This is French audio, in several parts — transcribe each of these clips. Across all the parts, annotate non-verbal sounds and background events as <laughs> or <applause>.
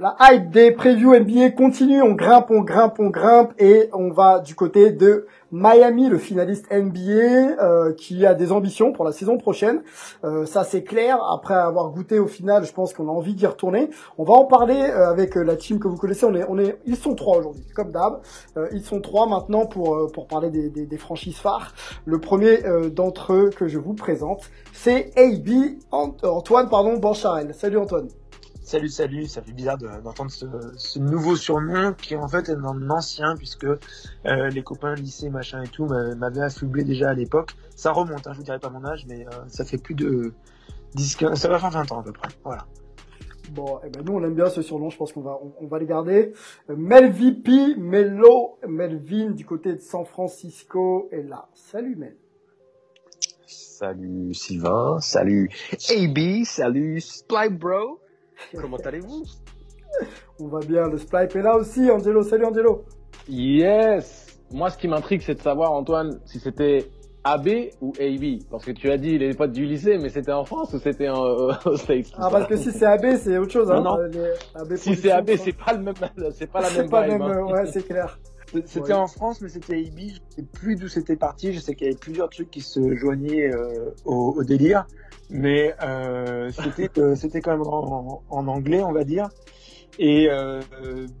La hype des previews NBA continue, on grimpe, on grimpe, on grimpe et on va du côté de Miami, le finaliste NBA, euh, qui a des ambitions pour la saison prochaine. Euh, ça c'est clair. Après avoir goûté au final, je pense qu'on a envie d'y retourner. On va en parler euh, avec la team que vous connaissez. On est, on est, ils sont trois aujourd'hui, comme d'hab. Euh, ils sont trois maintenant pour euh, pour parler des, des, des franchises phares. Le premier euh, d'entre eux que je vous présente, c'est AB Ant- Antoine, pardon, Bancharel. Salut Antoine. Salut, salut, ça fait bizarre de- d'entendre ce, ce nouveau surnom qui en fait est un ancien puisque euh, les copains lycée machin et tout m'a- m'avaient affublé déjà à l'époque. Ça remonte, hein, je vous dirai pas mon âge, mais euh, ça fait plus de 10, 15, ça va faire 20 ans à peu près. Voilà. Bon, eh ben nous on aime bien ce surnom, je pense qu'on va on, on va les garder. Mel VP, Melo, Melvin du côté de San Francisco est là. Salut Mel. Salut Sylvain, salut AB, salut Spike Bro. <laughs> Comment allez-vous? On va bien, le Splipe est là aussi, Angelo. Salut Angelo. Yes Moi, ce qui m'intrigue, c'est de savoir, Antoine, si c'était AB ou AB. Parce que tu as dit les potes du lycée, mais c'était en France ou c'était en, euh, <laughs> aux States? Ah parce que si c'est AB, c'est autre chose. Hein. Non, non. Euh, les AB Si c'est AB, c'est pas le même, <laughs> c'est pas la c'est même pas vibe. même, hein. ouais, c'est clair. C'était Ouais. en France, mais c'était AB. Je sais plus d'où c'était parti. Je sais qu'il y avait plusieurs trucs qui se joignaient euh, au, au délire, mais euh, c'était euh, <laughs> c'était quand même en, en anglais, on va dire. Et euh,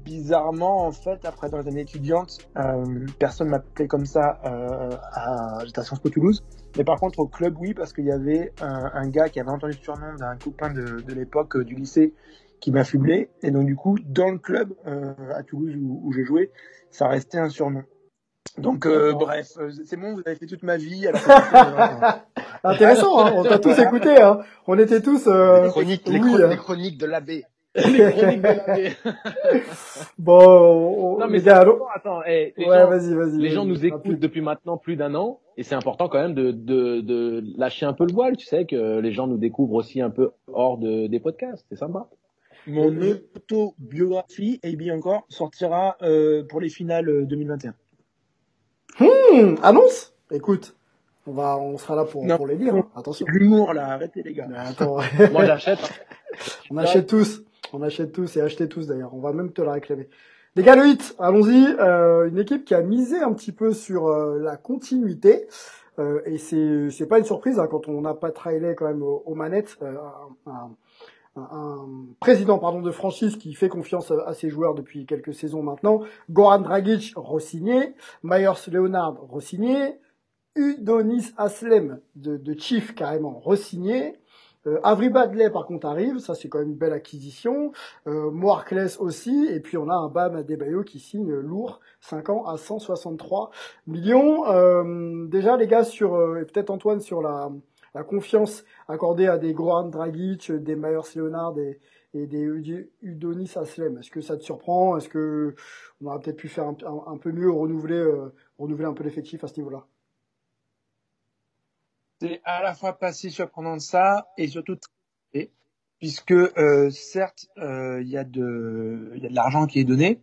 bizarrement, en fait, après dans les années étudiantes, euh, personne m'appelait comme ça. Euh, à, j'étais à Sciences Po Toulouse, mais par contre au club, oui, parce qu'il y avait un, un gars qui avait entendu le surnom d'un copain de, de l'époque du lycée qui m'affublait. Et donc du coup, dans le club euh, à Toulouse où, où je jouais, ça restait un surnom. Donc euh, bref, euh, c'est bon, vous avez fait toute ma vie. Alors que, <laughs> euh, Intéressant, hein. on t'a tous écouté. Hein. On était tous. Euh... Les chroniques, les, hein. les chroniques de l'AB. Les chroniques de l'AB. <laughs> Bon, on- on- Non, mais important, attends, eh, les, Ouais, gens, vas-y, vas-y. les gens nous écoutent depuis maintenant plus d'un an, et c'est important quand même de, de, de lâcher un peu le voile, tu sais, que les gens nous découvrent aussi un peu hors de, des podcasts, c'est sympa. Mon autobiographie, AB encore, sortira euh, pour les finales euh, 2021. Hmm, annonce? Écoute, on va, on sera là pour, Non. pour les lire. hein. Attention. L'humour là, arrêtez les gars. Mais attends, <laughs> Moi, j'achète. on achète tous. On achète tous et achetez tous d'ailleurs. On va même te la réclamer. Les gars, le hit, allons-y. Euh, une équipe qui a misé un petit peu sur euh, la continuité. Euh, et c'est c'est pas une surprise hein, quand on n'a pas Riley quand même aux, aux manettes. Euh, un, un- un- président pardon de franchise qui fait confiance à, ses joueurs depuis quelques saisons maintenant. Goran Dragic re-signé, Myers Leonard re-signé, Udonis Aslem de, Chief carrément re-signé. Euh, Avery Badley par contre arrive, ça c'est quand même une belle acquisition. Euh, Moarkless aussi, et puis on a un Bam Adebayo qui signe lourd, 5 ans à 163 millions. Euh, déjà les gars sur, euh, peut-être Antoine sur la, la confiance accordée à des Goran Dragic, des Myers Leonard et, et des Udonis Aslem. Est-ce que ça te surprend? Est-ce que on aurait peut-être pu faire un, un- peu mieux, renouveler, euh, renouveler un peu l'effectif à ce niveau-là? C'est à la fois pas si surprenant de ça et surtout très puisque euh, certes euh, il y a de l'argent qui est donné,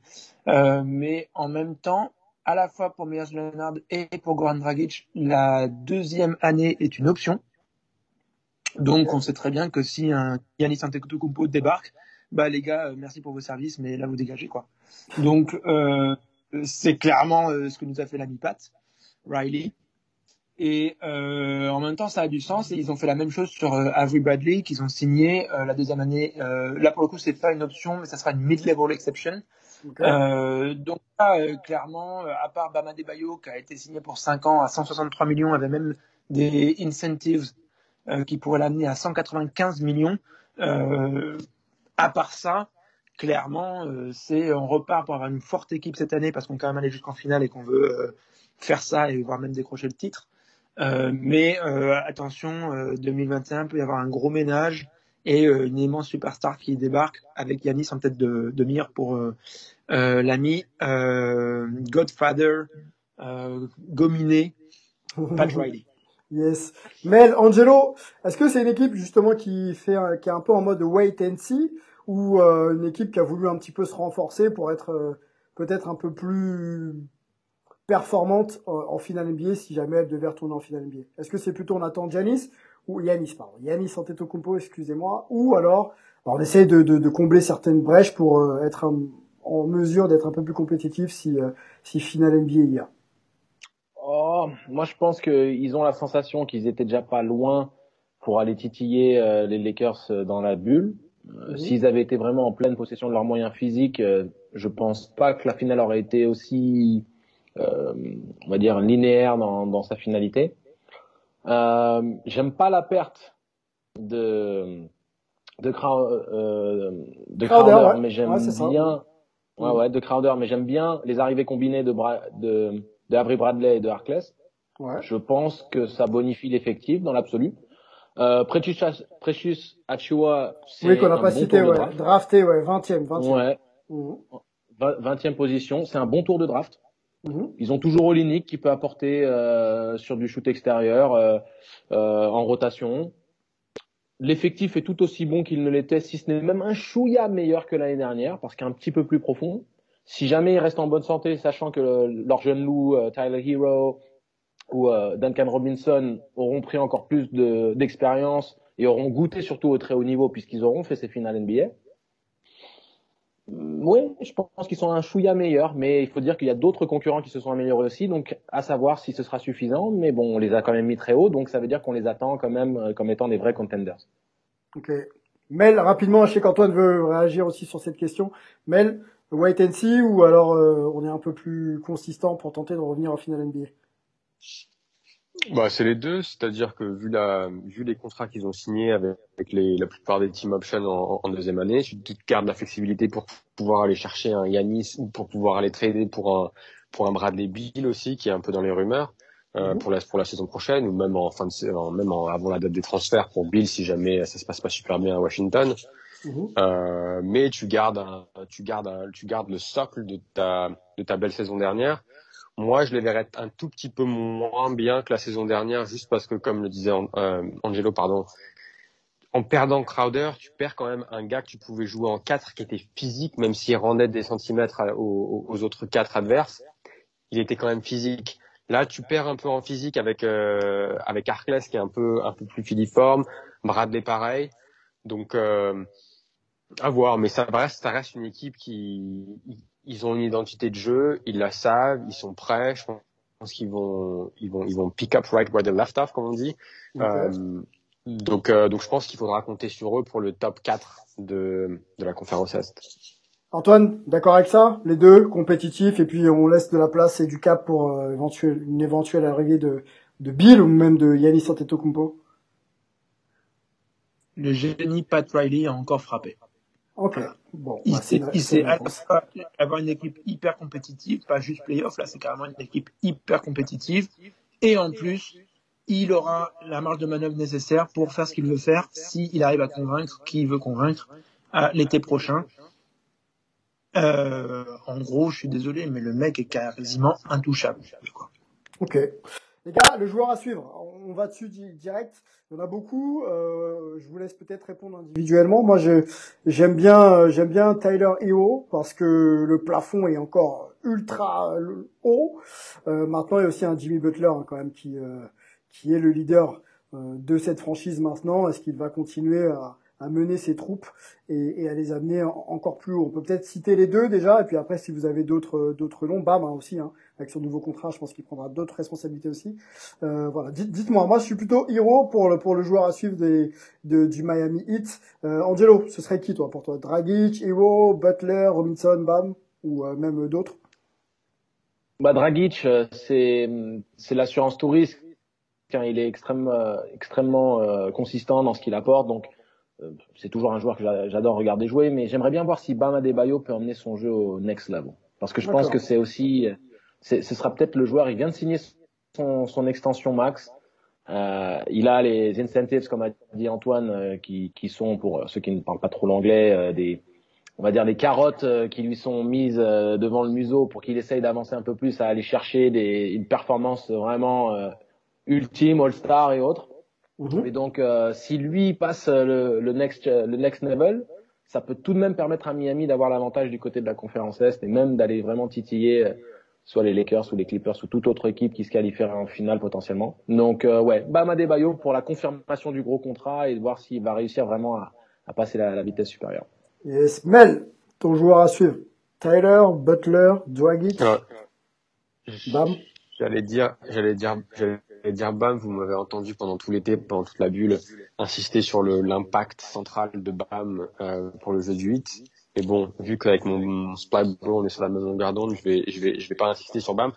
mais en même temps à la fois pour Myers Leonard et pour Goran Dragic, la deuxième année est une option. Donc on sait très bien que si un Yannis Antetokounmpo débarque, bah les gars, euh, merci pour vos services, mais là vous dégagez quoi. Donc euh, c'est clairement euh, ce que nous a fait l'ami Pat, Riley. Et euh, en même temps, ça a du sens. Et ils ont fait la même chose sur euh, Avery Bradley, qu'ils ont signé euh, la deuxième année. Euh, là, pour le coup, c'est pas une option, mais ça sera une mid-level exception. Euh, donc là, euh, clairement, à part Bama Bayo qui a été signé pour 5 ans à 163 millions, avait même des incentives qui pourraient l'amener à 195 millions. Euh, à part ça, clairement, c'est on repart pour avoir une forte équipe cette année parce qu'on est quand même allé jusqu'en finale et qu'on veut faire ça et voire même décrocher le titre. mais attention, 2021 peut y avoir un gros ménage et une immense superstar qui débarque avec Yanis en tête de, de mire pour euh, l'ami euh, Godfather euh, Gominé, Pat <laughs> Riley. Yes. Mel, Angelo, est-ce que c'est une équipe justement qui fait qui est un peu en mode wait and see ou une équipe qui a voulu un petit peu se renforcer pour être peut-être un peu plus performante en finale NBA si jamais elle devait retourner en finale NBA Est-ce que c'est plutôt on attend Janis ou Yanis pardon? Yanis Antetokounmpo excusez-moi. Ou alors on essaie de, de, de, combler certaines brèches pour être un, en mesure d'être un peu plus compétitif si, euh, si finale NBA il y a oh, Moi, je pense qu'ils ont la sensation qu'ils étaient déjà pas loin pour aller titiller euh, les Lakers euh, dans la bulle. S'ils avaient été vraiment en pleine possession de leurs moyens physiques, je pense pas que la finale aurait été aussi, on va dire, linéaire dans, dans sa finalité. J'aime pas la perte de de, de Crowder, mais j'aime bien. Ouais, ouais, de Crowder, mais j'aime bien les arrivées combinées de, de, de Avery Bradley et de Harkless. Ouais. Je pense que ça bonifie l'effectif dans l'absolu. Euh, Precious, Precious Achua, c'est Oui, qu'on n'a pas bon cité, ouais. Draft. Drafté, ouais, 20e, 20e. Ouais. Mmh. 20e position, c'est un bon tour de draft. Mmh. Ils ont toujours Olinik qui peut apporter euh, sur du shoot extérieur euh, euh en rotation l'effectif est tout aussi bon qu'il ne l'était, si ce n'est même un chouïa meilleur que l'année dernière, parce qu'un petit peu plus profond. Si jamais ils restent en bonne santé, sachant que leur jeune loup, euh, Tyler Hero ou euh, Duncan Robinson auront pris encore plus d'expérience et auront goûté surtout au très haut niveau puisqu'ils auront fait ces finales NBA. Mm, oui, je pense qu'ils sont un chouïa meilleur, mais il faut dire qu'il y a d'autres concurrents qui se sont améliorés aussi, donc à savoir si ce sera suffisant, mais bon, on les a quand même mis très haut, donc ça veut dire qu'on les attend quand même euh, comme étant des vrais contenders. Ok. Mel, rapidement, je sais qu'Antoine veut réagir aussi sur cette question. Mel, wait and see ou alors euh, on est un peu plus consistant pour tenter de revenir en finale NBA bah, c'est les deux, c'est-à-dire que vu la, vu les contrats qu'ils ont signés avec, avec les, la plupart des team options en, en deuxième année, tu te gardes la flexibilité pour pouvoir aller chercher un Yanis ou pour pouvoir aller trader pour un, pour un Bradley Bill aussi, qui est un peu dans les rumeurs, euh, mhm. pour la, pour la saison prochaine ou même en fin de, même en, avant la date des transferts pour Bill si jamais ça se passe pas super bien à Washington. Mhm. Euh, mais tu gardes, tu gardes, tu gardes le socle de ta, de ta belle saison dernière moi, je les verrais un tout petit peu moins bien que la saison dernière, juste parce que, comme le disait euh, Angelo, pardon, en perdant Crowder, tu perds quand même un gars que tu pouvais jouer en 4 qui était physique, même s'il rendait des centimètres aux, autres quatre adverses. Il était quand même physique. Là, tu perds un peu en physique avec euh, avec Arkless qui est un peu un peu plus filiforme, Bradley pareil. Donc euh, à voir, mais ça reste ça reste une équipe qui ils ont une identité de jeu, ils la savent, ils sont prêts. Je pense qu'ils vont, ils vont, ils vont pick up right where they left off, comme on dit. Euh, donc, euh, donc je pense qu'il faudra compter sur eux pour le top 4 de, de la conférence Est. Antoine, d'accord avec ça? Les deux, compétitifs, et puis on laisse de la place et du cap pour euh, éventuel, une éventuelle arrivée de, de Bill ou même de Yannis Antetokounmpo Le génie Pat Riley a encore frappé. Ok. Bon, il bah, sait, avoir une équipe hyper compétitive, pas juste playoff, là c'est carrément une équipe hyper compétitive. Et en plus, il aura la marge de manœuvre nécessaire pour faire ce qu'il veut faire s'il arrive à convaincre qui il veut convaincre à l'été prochain. Euh, en gros, je suis désolé, mais le mec est quasiment intouchable. Quoi. Ok. Les gars, le joueur à suivre, on va dessus direct. Il y en a beaucoup. Euh, je vous laisse peut-être répondre individuellement. Moi, j'aime bien, j'aime bien Tyler Hero parce que le plafond est encore ultra haut. Euh, maintenant, il y a aussi un Jimmy Butler hein, quand même qui euh, qui est le leader euh, de cette franchise maintenant. Est-ce qu'il va continuer à à mener ses troupes et, et, à les amener encore plus haut. On peut peut-être citer les deux déjà, et puis après, si vous avez d'autres d'autres noms, Bam hein, aussi, hein, avec son nouveau contrat, je pense qu'il prendra d'autres responsabilités aussi. Euh, voilà, dites-moi, moi je suis plutôt héros pour le pour le joueur à suivre des, de, du Miami Heat. Euh, Angelo, ce serait qui toi pour toi? Dragic, Hero, Butler, Robinson, Bam ou même d'autres? Bah, Dragic, c'est c'est l'assurance touriste. Il est extrêmement extrêmement consistant dans ce qu'il apporte, donc c'est toujours un joueur que j'adore regarder jouer. Mais j'aimerais bien voir si Bam Adebayo peut emmener son jeu au next level, parce que je pense que c'est aussi ce sera peut-être le joueur. Il vient de signer son, son extension max. Euh, il a les incentives, comme a dit Antoine, euh, qui, qui, sont pour ceux qui ne parlent pas trop l'anglais, euh, des, on va dire des carottes euh, qui lui sont mises devant le museau pour qu'il essaye d'avancer un peu plus, à aller chercher des, une performance vraiment ultime, all-star et autres. Et donc, si lui passe le, le, next le next level, ça peut tout de même permettre à Miami d'avoir l'avantage du côté de la conférence Est et même d'aller vraiment titiller soit les Lakers ou les Clippers ou toute autre équipe qui se qualifierait en finale potentiellement. Donc euh, ouais, Bam Adebayo pour la confirmation du gros contrat et de voir s'il va réussir vraiment à, à passer la, la, vitesse supérieure. Yes, Mel, ton joueur à suivre. Tyler, Butler, Dragic. Bam. J'allais dire, j'allais dire, j'allais dire Bam. Vous m'avez entendu pendant tout l'été, pendant toute la bulle, insister sur l'impact central de Bam euh, pour le jeu du 8. Mais bon, vu qu'avec mon, mon Bro, on est sur la maison Gardon, je vais, je vais, je vais pas insister sur Bam.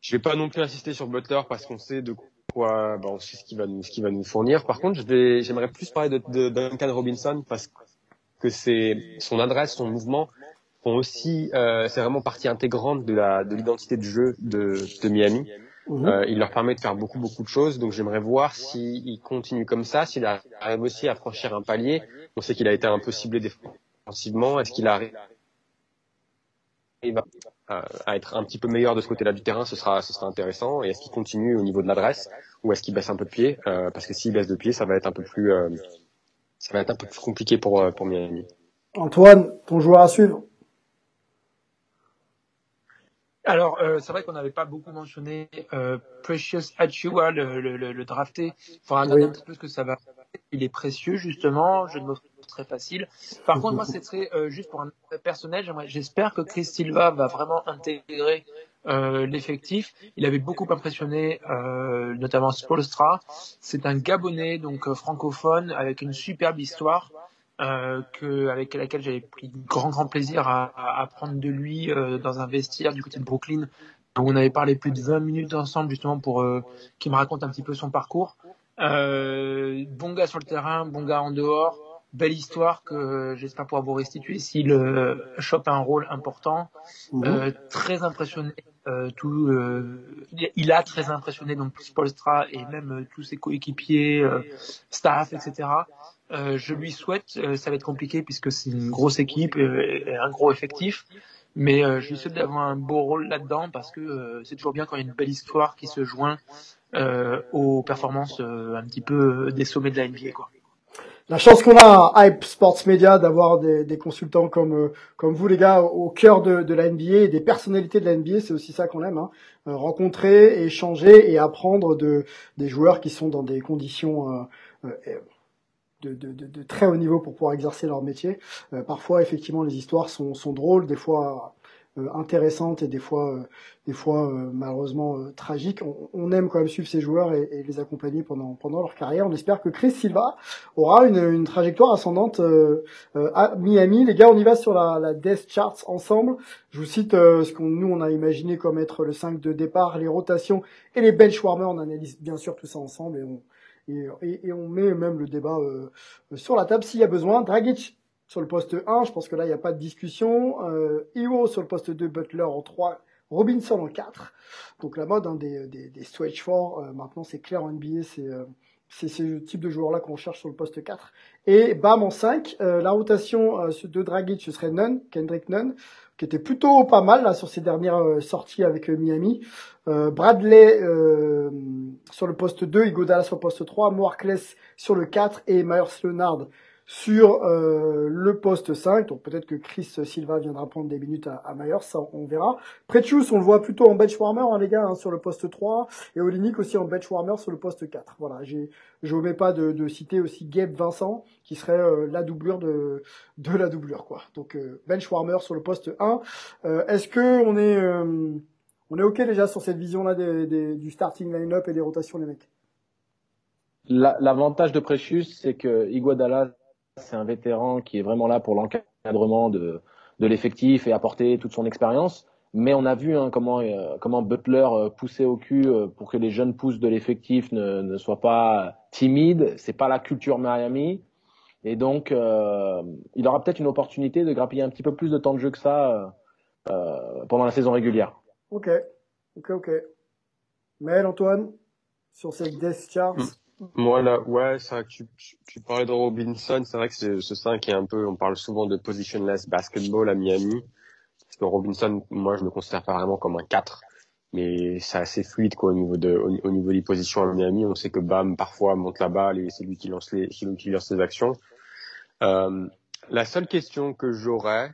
Je vais pas non plus insister sur Butler parce qu'on sait de quoi, bah, on sait ce qu'il va nous, va nous fournir. Par contre, j'aimerais plus parler de, de Duncan Robinson parce que c'est son adresse, son mouvement font aussi, euh, c'est vraiment partie intégrante de l'identité de jeu de, de Miami. Mhm. Euh, il leur permet de faire beaucoup beaucoup de choses, donc j'aimerais voir s'il continue comme ça, s'il arrive aussi à franchir un palier. On sait qu'il a été un peu ciblé des offensivement Est-ce qu'il arrive à être un petit peu meilleur de ce côté-là du terrain? Ce sera, ce sera intéressant. Et est-ce qu'il continue au niveau de l'adresse? Ou est-ce qu'il baisse un peu de pied? Euh, Parce que s'il baisse de pied, ça va être un peu plus, euh, ça va être un peu plus compliqué pour euh, pour Miami. Antoine, ton joueur à suivre? Alors, euh, c'est vrai qu'on n'avait pas beaucoup mentionné euh, Precious Achua, le, le, le, drafté. Il faudra regarder un petit peu ce que ça va. Il est précieux, justement. Je ne me très facile. Par contre, moi, c'est très euh, juste pour un personnel. J'espère que Chris Silva va vraiment intégrer euh, l'effectif. Il avait beaucoup impressionné, euh, notamment Spolstra. C'est un Gabonais, donc euh, francophone, avec une superbe histoire. Euh, que, avec laquelle j'avais pris grand grand plaisir à, à apprendre de lui euh, dans un vestiaire du côté de Brooklyn où on avait parlé plus de 20 minutes ensemble justement pour euh, qu'il me raconte un petit peu son parcours. bon gars sur le terrain, bon gars en dehors, belle histoire que j'espère pouvoir vous restituer s'il euh, chope un rôle important. Euh, très impressionné, euh, tout, euh, il a très impressionné donc Spolstra et même euh, tous ses coéquipiers, euh, staff, etc. je lui souhaite, ça va être compliqué puisque c'est une grosse équipe et un gros effectif, mais je lui souhaite d'avoir un beau rôle là-dedans parce que c'est toujours bien quand il y a une belle histoire qui se joint aux performances un petit peu des sommets de la NBA, quoi la chance qu'on a à Hype Sports Media d'avoir des, des, consultants comme euh, comme vous les gars au cœur de, de la NBA, des personnalités de la NBA, c'est aussi ça qu'on aime, hein. Euh, rencontrer, échanger et apprendre de des joueurs qui sont dans des conditions euh, de, de, de, très haut niveau pour pouvoir exercer leur métier. parfois, effectivement, les histoires sont, sont drôles, des fois euh, intéressantes et des fois, euh, des fois euh, malheureusement tragiques. On, on, aime quand même suivre ces joueurs et, et, les accompagner pendant, pendant leur carrière. On espère que Chris Silva aura une, une trajectoire ascendante à Miami. Les gars, on y va sur la, la Death Charts ensemble. Je vous cite ce qu'on nous on a imaginé comme être le 5 de départ, les rotations et les benchwarmers. On analyse bien sûr tout ça ensemble et on, et, et, on met même le débat sur la table s'il y a besoin. Dragic sur le poste 1, je pense que là, il n'y a pas de discussion. Euh, sur le poste 2, Butler en 3, Robinson en 4. Donc la mode hein, des, des, des stretch 4, euh, maintenant c'est clair en NBA, c'est euh, c'est ce type de joueur-là qu'on cherche sur le poste 4. Et Bam en 5, euh, la rotation euh, de Dragic, ce serait Nunn, Kendrick Nunn, qui était plutôt pas mal là sur ses dernières euh, sorties avec Miami. Bradley sur le poste 2, Igodala sur le poste 3, Moarkless sur le 4 et Myers Leonard sur euh, le poste 5, donc peut-être que Chris Silva viendra prendre des minutes à, à ça on verra. Precious, on le voit plutôt en benchwarmer, hein, les gars, hein, sur le poste 3, et Olinik aussi en benchwarmer sur le poste 4. Voilà, j'ai, je omets pas de, de, citer aussi Gabe Vincent, qui serait euh, la doublure de, de la doublure, quoi. Donc euh, benchwarmer sur le poste 1. Euh, est-ce que on est, on est ok déjà sur cette vision-là des, des, du starting line-up et des rotations des mecs? L'avantage de Precious, c'est que Iguodala c'est un vétéran qui est vraiment là pour l'encadrement de, de l'effectif et apporter toute son expérience. Mais on a vu hein, comment euh, comment Butler euh, poussait au cul euh, pour que les jeunes pousses de l'effectif ne, ne soient pas timides. C'est pas la culture Miami. Et donc, il aura peut-être une opportunité de grappiller un petit peu plus de temps de jeu que ça pendant la saison régulière. Ok, ok, ok. Mais Antoine, sur cette death chart. Moi là, ouais, ça, tu, tu, parlais de Robinson, c'est vrai que c'est ce 5 est un peu, on parle souvent de positionless basketball à Miami. Parce que Robinson, moi, je le considère pas vraiment comme un 4. Mais c'est assez fluide, quoi, au niveau de, au, niveau des positions à Miami. On sait que Bam, parfois, monte la balle et c'est lui qui lance les, qui lance ses actions. Euh, la seule question que j'aurais,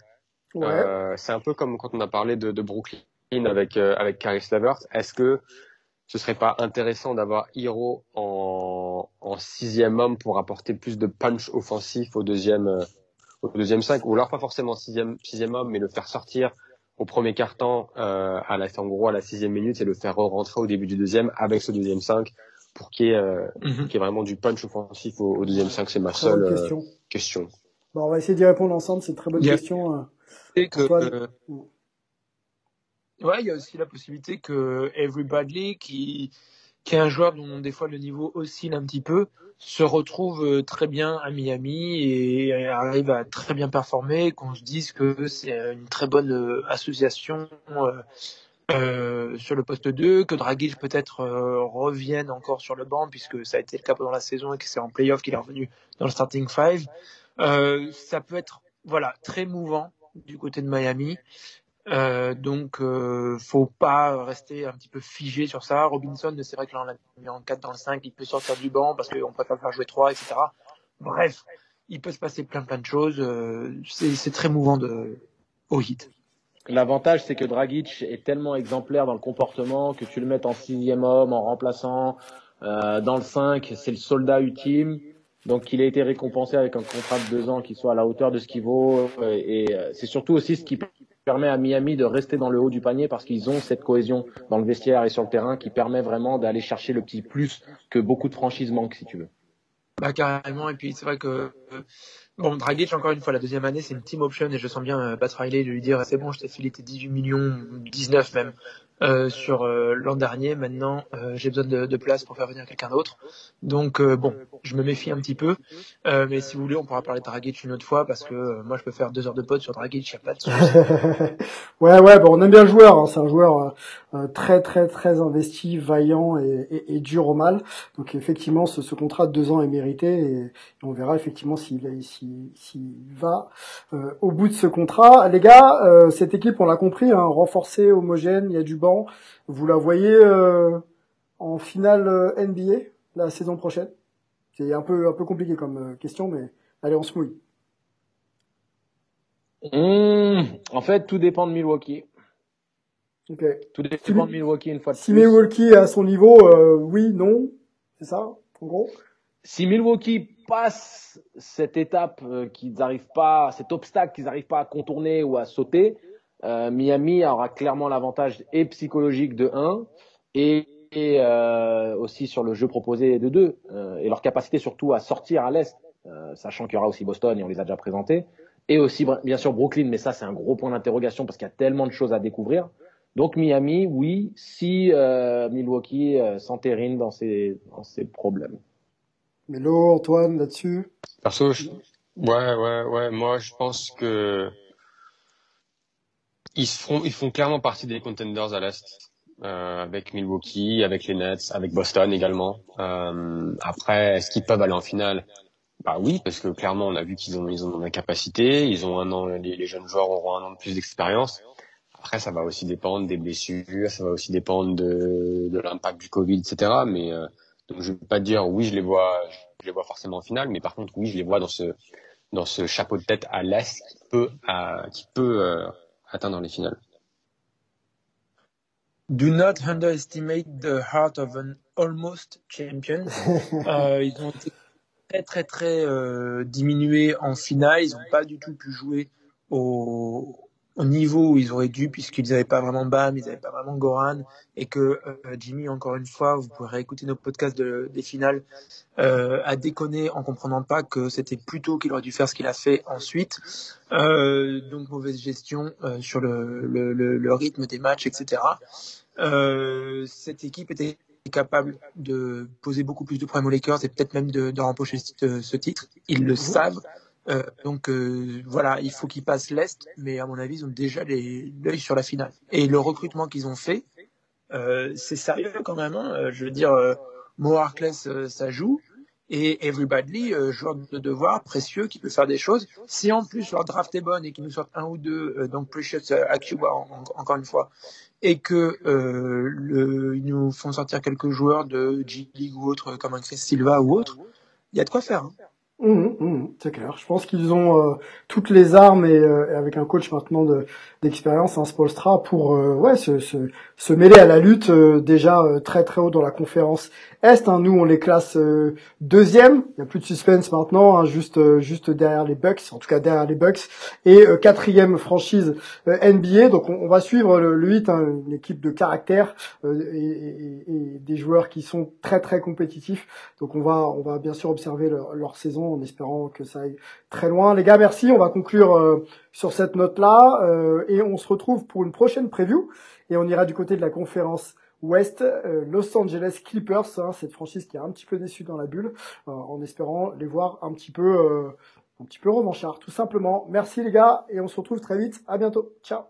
euh, c'est un peu comme quand on a parlé de, de Brooklyn avec, euh, avec Caris Levert. Est-ce que ce serait pas intéressant d'avoir Hero en, en sixième homme pour apporter plus de punch offensif au deuxième, euh, au deuxième 5 ou alors pas forcément sixième, sixième homme, mais le faire sortir au premier quart-temps, euh, à la, en gros à la sixième minute et le faire rentrer au début du deuxième avec ce deuxième 5 pour qu'il y, ait, euh, mhm. ait vraiment du punch offensif au, au deuxième 5. C'est ma seule euh, question. question. Bon, on va essayer d'y répondre ensemble. C'est une très bonne question. Euh, et que, euh, ouais, il y a aussi la possibilité que Everybody qui qui est un joueur dont des fois le niveau oscille un petit peu, se retrouve euh, très bien à Miami et arrive à très bien performer, qu'on se dise que c'est une très bonne euh, association euh, euh, sur le poste 2, que Dragic peut-être revienne encore sur le banc puisque ça a été le cas pendant la saison et que c'est en playoff qu'il est revenu dans le starting five. ça peut être voilà très mouvant du côté de Miami. Euh, donc, euh, faut pas rester un petit peu figé sur ça. Robinson, c'est vrai que là, on l'a mis en 4 dans le 5, il peut sortir du banc parce qu'on préfère faire jouer 3, etc. Bref, il peut se passer plein plein de choses. Euh, c'est très mouvant de, au hit. L'avantage, c'est que Dragic est tellement exemplaire dans le comportement que tu le mets en sixième homme, en remplaçant euh, dans le 5, c'est le soldat ultime. Donc il a été récompensé avec un contrat de deux ans qui soit à la hauteur de ce qu'il vaut. Et c'est surtout aussi ce qui permet à Miami de rester dans le haut du panier parce qu'ils ont cette cohésion dans le vestiaire et sur le terrain qui permet vraiment d'aller chercher le petit plus que beaucoup de franchises manquent, si tu veux. Bah carrément, et puis c'est vrai que euh, bon Dragic encore une fois la deuxième année c'est une team option et je sens bien euh, Pat Riley de lui dire c'est bon je t'ai filé tes 18 millions, 19 même euh, sur l'an dernier. Maintenant, j'ai besoin de, place pour faire venir quelqu'un d'autre. Donc bon, je me méfie un petit peu. mais si vous voulez, on pourra parler de Dragic une autre fois parce que moi, je peux faire deux heures de pote sur Dragic, y a pas de souci. <laughs> ouais, ouais, bon, on aime bien le joueur. Hein. C'est un joueur très, très, très investi, vaillant et, et, dur au mal. Donc effectivement, ce, contrat de deux ans est mérité et, on verra effectivement s'il va au bout de ce contrat. Les gars, cette équipe, on l'a compris, hein, renforcée, homogène, il y a du banc vous la voyez euh, en finale euh, NBA la saison prochaine? C'est un peu un peu compliqué comme euh, question, mais allez, on se mouille. Mmh, en fait, tout dépend de Milwaukee. Tout dépend de Milwaukee une fois de si Milwaukee est à son niveau, oui, non, c'est ça, en gros. Si Milwaukee passe cette étape qu'ils n'arrivent pas, cet obstacle qu'ils n'arrivent pas à contourner ou à sauter, euh, Miami aura clairement l'avantage et psychologique de 1 et, et euh, aussi sur le jeu proposé de 2 euh, et leur capacité surtout à sortir à l'est, euh, sachant qu'il y aura aussi Boston et on les a déjà présentés, et aussi bien sûr Brooklyn, mais ça c'est un gros point d'interrogation parce qu'il y a tellement de choses à découvrir. Donc Miami, oui, si Milwaukee s'entérine dans ses, dans ses problèmes. Mélo, Antoine, là-dessus? Perso, ouais, ouais, ouais, moi je pense que ils font, ils font clairement partie des contenders à l'est, euh, avec Milwaukee, avec les Nets, avec Boston également. Euh, après, est-ce qu'ils peuvent aller en finale? Bah oui, parce que clairement, on a vu qu'ils ont, ils ont la capacité. Ils ont un an, les, les, jeunes joueurs auront un an de plus d'expérience. Après, ça va aussi dépendre des blessures, ça va aussi dépendre de, de l'impact du Covid, etc. Mais euh, donc, je vais pas dire oui, je les vois, je les vois forcément en finale, mais par contre, oui, je les vois dans ce dans ce chapeau de tête à l'est qui peut, à, qui peut euh, atteindre les finales. Do not underestimate the heart of an almost champion. <laughs> euh, ils ont été très très très euh, diminués en finale. Ils n'ont pas du tout pu jouer au niveau où ils auraient dû, puisqu'ils n'avaient pas vraiment Bam, ils n'avaient pas vraiment Goran, et que euh, Jimmy, encore une fois, vous pourrez écouter nos podcasts de, des finales, euh, a déconné en comprenant pas que c'était plutôt qu'il aurait dû faire ce qu'il a fait ensuite. Euh, donc mauvaise gestion euh, sur le, le, le, rythme des matchs, etc. Euh, cette équipe était capable de poser beaucoup plus de problèmes aux Lakers et peut-être même de, de rempocher ce, ce titre. Ils le savent. Euh, donc euh, voilà, il faut qu'ils passent l'Est, mais à mon avis, ils ont déjà l'œil sur la finale. Et le recrutement qu'ils ont fait, euh, c'est sérieux quand même. Hein. Euh, je veux dire, euh, Mo Harkless, euh, ça joue. Et Everybody, joueur de devoir, précieux, qui peut faire des choses. Si en plus leur draft est bonne et qu'ils nous sortent un ou deux, donc Precious à Cuba encore une fois, et que le, ils nous font sortir quelques joueurs de G-League ou autre, comme un Chris Silva ou autre, il y a de quoi faire. Hein. Mmh, mmh, c'est clair. Je pense qu'ils ont euh, toutes les armes et, euh, avec un coach maintenant de, d'expérience, un Spolstra, pour euh, ouais se, se, se, mêler à la lutte déjà très très haut dans la conférence Est. Hein. Nous, on les classe deuxième. Il n'y a plus de suspense maintenant, hein, juste juste derrière les Bucks, en tout cas derrière les Bucks, et quatrième franchise NBA. Donc on, va suivre le, le 8, hein, une équipe de caractère et, et, et, des joueurs qui sont très très compétitifs. Donc on va on va bien sûr observer leur, leur saison en espérant que ça aille très loin. Les gars, merci. On va conclure euh, sur cette note-là euh, et on se retrouve pour une prochaine preview et on ira du côté de la conférence Ouest, euh, Los Angeles Clippers, hein, cette franchise qui est un petit peu déçue dans la bulle, en espérant les voir un petit peu, un petit peu tout simplement. Merci les gars et on se retrouve très vite. À bientôt. Ciao.